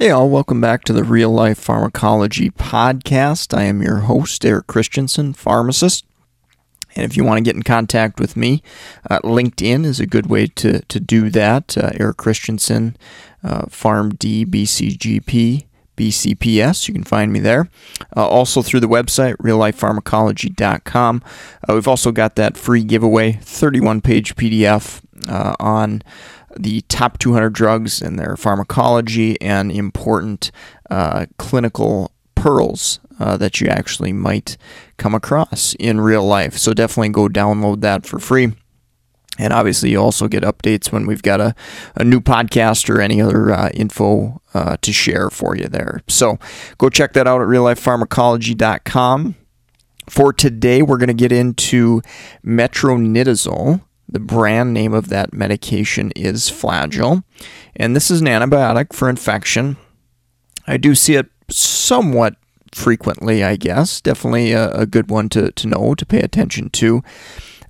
Hey, all, welcome back to the Real Life Pharmacology Podcast. I am your host, Eric Christensen, pharmacist. And if you want to get in contact with me, uh, LinkedIn is a good way to, to do that. Uh, Eric Christensen, uh, PharmD, BCGP, BCPS. You can find me there. Uh, also through the website, reallifepharmacology.com. Uh, we've also got that free giveaway, 31 page PDF uh, on the top 200 drugs and their pharmacology and important uh, clinical pearls uh, that you actually might come across in real life. So definitely go download that for free. And obviously, you also get updates when we've got a, a new podcast or any other uh, info uh, to share for you there. So go check that out at reallifepharmacology.com. For today, we're going to get into metronidazole. The brand name of that medication is Flagyl. And this is an antibiotic for infection. I do see it somewhat frequently, I guess. Definitely a, a good one to, to know, to pay attention to.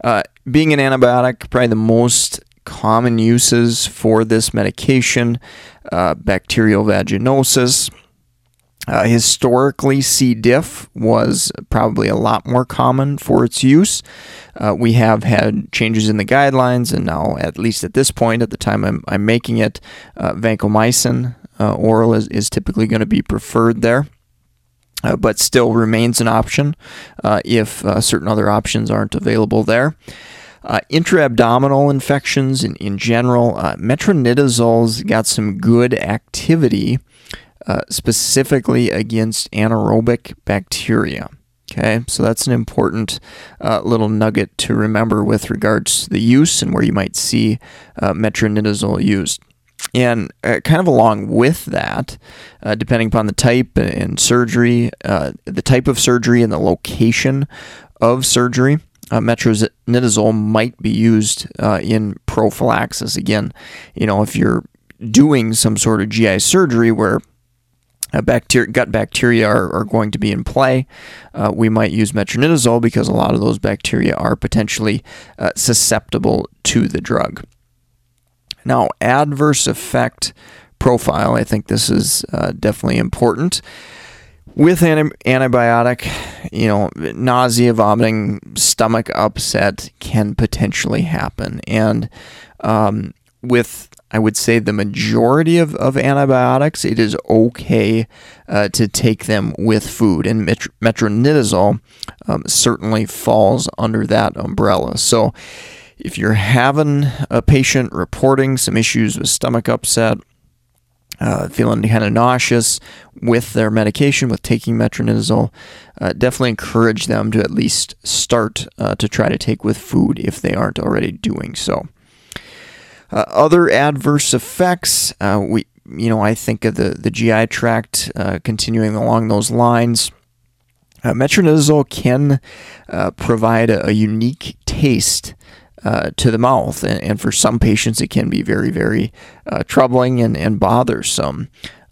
Uh, being an antibiotic, probably the most common uses for this medication uh, bacterial vaginosis. Uh, historically, C. diff was probably a lot more common for its use. Uh, we have had changes in the guidelines, and now, at least at this point, at the time I'm, I'm making it, uh, vancomycin uh, oral is, is typically going to be preferred there. Uh, but still remains an option uh, if uh, certain other options aren't available there. Uh, intra-abdominal infections in, in general, uh, metronidazole's got some good activity uh, specifically against anaerobic bacteria. Okay, so that's an important uh, little nugget to remember with regards to the use and where you might see uh, metronidazole used. And uh, kind of along with that, uh, depending upon the type and surgery, uh, the type of surgery and the location of surgery, uh, metronidazole might be used uh, in prophylaxis. Again, you know, if you're doing some sort of GI surgery where bacteria, gut bacteria are, are, going to be in play. Uh, we might use metronidazole because a lot of those bacteria are potentially uh, susceptible to the drug. Now, adverse effect profile, I think this is uh, definitely important. With an antibiotic, you know, nausea, vomiting, stomach upset can potentially happen. And um, with I would say the majority of, of antibiotics, it is okay uh, to take them with food. And met- metronidazole um, certainly falls under that umbrella. So if you're having a patient reporting some issues with stomach upset, uh, feeling kind of nauseous with their medication, with taking metronidazole, uh, definitely encourage them to at least start uh, to try to take with food if they aren't already doing so. Uh, other adverse effects, uh, we you know I think of the the GI tract uh, continuing along those lines. metronidazole can provide a, a unique taste uh, to the mouth. And, and, for some patients, it can be very, very uh, troubling and, and bothersome.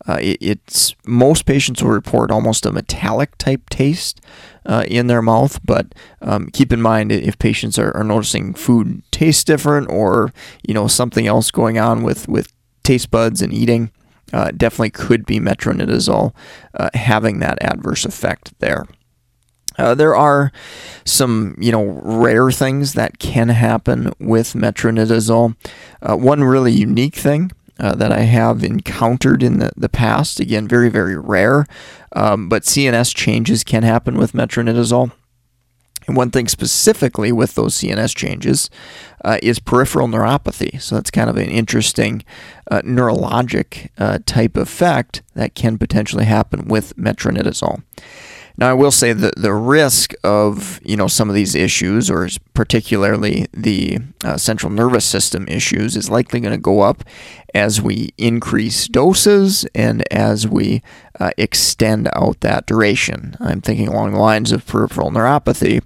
Uh, it, it's most patients will report almost a metallic type taste uh, in their mouth, but um, keep in mind if patients are, are noticing food tastes different or you know something else going on with with taste buds and eating, uh, definitely could be metronidazole uh, having that adverse effect there. Uh, there are some, you know, rare things that can happen with metronidazole. Uh, one really unique thing uh, that I have encountered in the, the past, again, very, very rare, um, but CNS changes can happen with metronidazole. And one thing specifically with those CNS changes uh, is peripheral neuropathy. So that's kind of an interesting uh, neurologic uh, type effect that can potentially happen with metronidazole. Now, I will say that the risk of you know some of these issues, or particularly the uh, central nervous system issues, is likely going to go up as we increase doses and as we uh, extend out that duration. I'm thinking along the lines of peripheral neuropathy.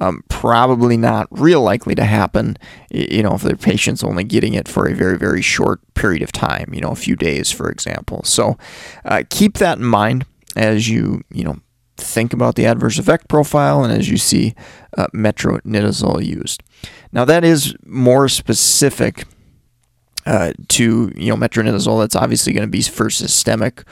Um, probably not real likely to happen, you know, if the patient's only getting it for a very, very short period of time, you know, a few days, for example. So uh, keep that in mind as you, you know, think about the adverse effect profile and as you see uh, metronidazole used. Now, that is more specific uh, to, you know, metronidazole. That's obviously going to be for systemic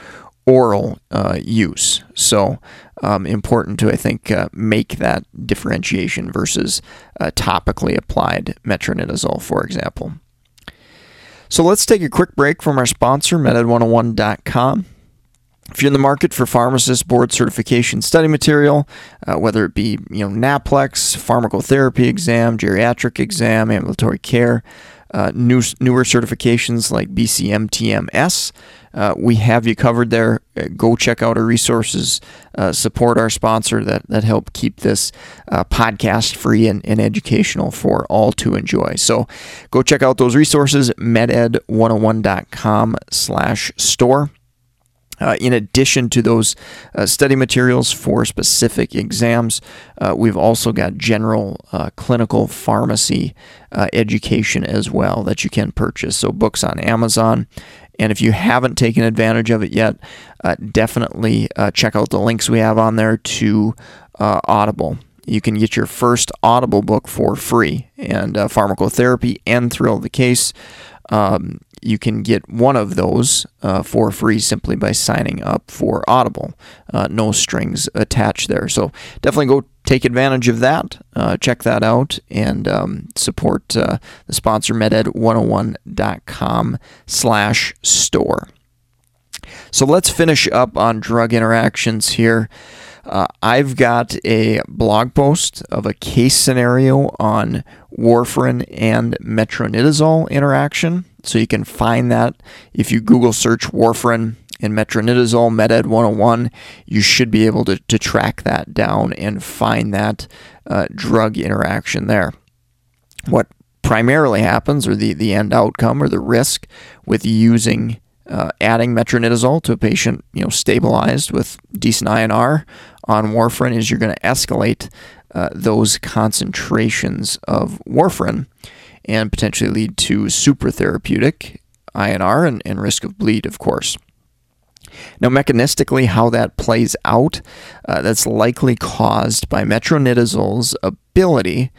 oral uh, use. So, um, important to, I think, uh, make that differentiation versus uh, topically applied metronidazole, for example. So, let's take a quick break from our sponsor, MedEd101.com. If you're in the market for pharmacist board certification study material, uh, whether it be you know NAPLEX, pharmacotherapy exam, geriatric exam, ambulatory care, uh, new, newer certifications like BCMTMS, uh, we have you covered there. Uh, go check out our resources, uh, support our sponsor that, that help keep this uh, podcast free and, and educational for all to enjoy. So go check out those resources, meded101.com slash store. Uh, in addition to those uh, study materials for specific exams, uh, we've also got general uh, clinical pharmacy uh, education as well that you can purchase. So, books on Amazon. And if you haven't taken advantage of it yet, uh, definitely check out the links we have on there to Audible. You can get your first Audible book for free, and pharmacotherapy and Thrill of the Case. Um, you can get one of those uh, for free simply by signing up for Audible. Uh, no strings attached there. So definitely go take advantage of that. Uh, check that out and um, support uh, the sponsor meded101.com slash store. So let's finish up on drug interactions here. Uh, I've got a blog post of a case scenario on warfarin and metronidazole interaction. So you can find that if you Google search warfarin and metronidazole, MedEd 101, you should be able to, to track that down and find that uh, drug interaction there. What primarily happens, or the, the end outcome, or the risk with using uh, adding metronidazole to a patient, you know, stabilized with decent INR on warfarin, is you're going to escalate uh, those concentrations of warfarin and potentially lead to supratherapeutic INR and, and risk of bleed, of course. Now, mechanistically, how that plays out, uh, that's likely caused by metronidazole's ability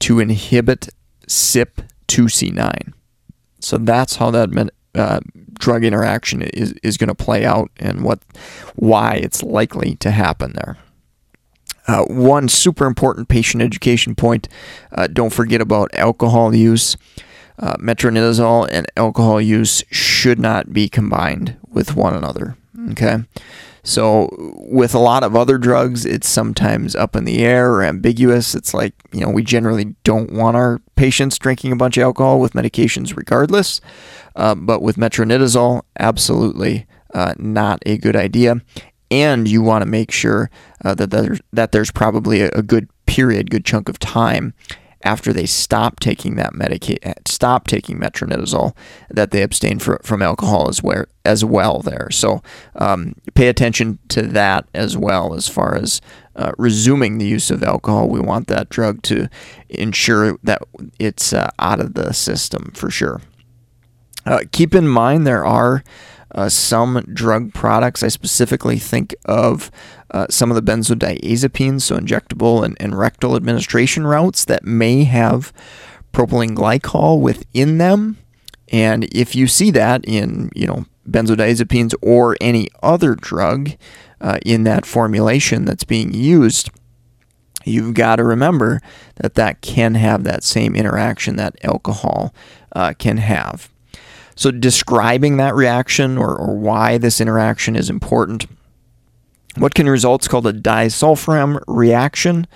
to inhibit CYP2C9. So that's how that uh, drug interaction is, is going to play out and what why it's likely to happen there. Uh, one super important patient education point uh, don't forget about alcohol use. Uh, metronidazole and alcohol use should not be combined with one another. Okay. So, with a lot of other drugs, it's sometimes up in the air or ambiguous. It's like, you know, we generally don't want our patients drinking a bunch of alcohol with medications regardless. Uh, but with metronidazole, absolutely uh, not a good idea and you want to make sure uh, that there's, that there's probably a, a, good period, good chunk of time after they stop taking that medication, stop taking metronidazole, that they abstain for, from alcohol as well, as well there. So um, pay attention to that as well as far as uh, resuming the use of alcohol. We want that drug to ensure that it's uh, out of the system for sure. Uh, keep in mind there are uh, some drug products. I specifically think of uh, some of the benzodiazepines, so injectable and, and rectal administration routes that may have propylene glycol within them. And if you see that in, you know, benzodiazepines or any other drug uh, in that formulation that's being used, you've got to remember that that can have that same interaction that alcohol uh, can have. So, describing that reaction or, or why this interaction is important, what can result is called a disulfiram reaction.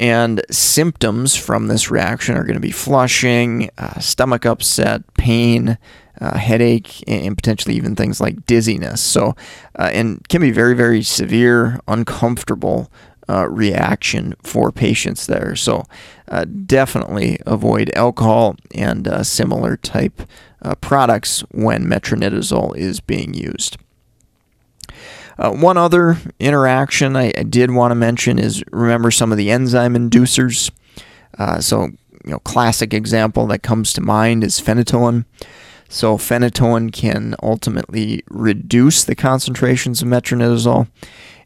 And symptoms from this reaction are going to be flushing, uh, stomach upset, pain, uh, headache, and potentially even things like dizziness. So, uh, and can be very, very severe, uncomfortable uh, reaction for patients there. So, uh, definitely avoid alcohol and uh, similar type uh, products when metronidazole is being used. Uh, one other interaction I, I did want to mention is remember some of the enzyme inducers. Uh, so, you know, classic example that comes to mind is phenytoin. So, phenytoin can ultimately reduce the concentrations of metronidazole.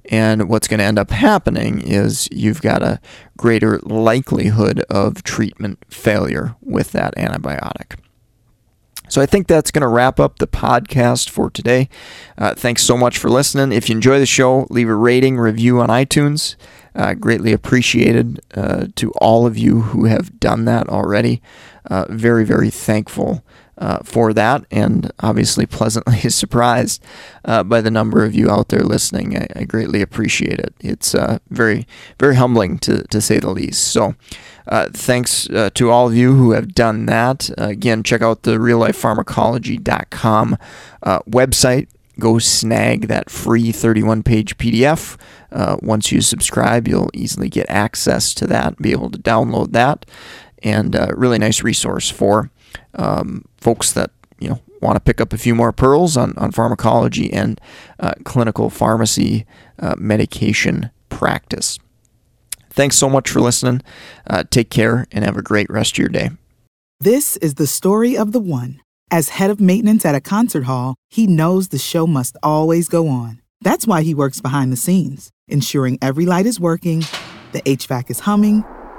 And what's going to end up happening is you've got a greater likelihood of treatment failure with that antibiotic. So I think that's going to wrap up the podcast for today. Uh, thanks so much for listening. If you enjoy the show, leave a rating, review on iTunes. Uh, greatly appreciated uh, to all of you who have done that already. Uh, very, very thankful uh, for that, and obviously pleasantly surprised uh, by the number of you out there listening. I, I greatly appreciate it. It's uh, very, very humbling to, to say the least. So, uh, thanks uh, to all of you who have done that. Uh, again, check out the reallifepharmacology.com website. Go snag that free 31 page PDF. once you subscribe, you'll easily get access to that, be able to download that, and a really nice resource for um, folks that you know want to pick up a few more pearls on, on pharmacology and uh, clinical pharmacy uh, medication practice. Thanks so much for listening. Uh, take care and have a great rest of your day. This is the story of the one. As head of maintenance at a concert hall, he knows the show must always go on. That's why he works behind the scenes, ensuring every light is working, the HVAC is humming,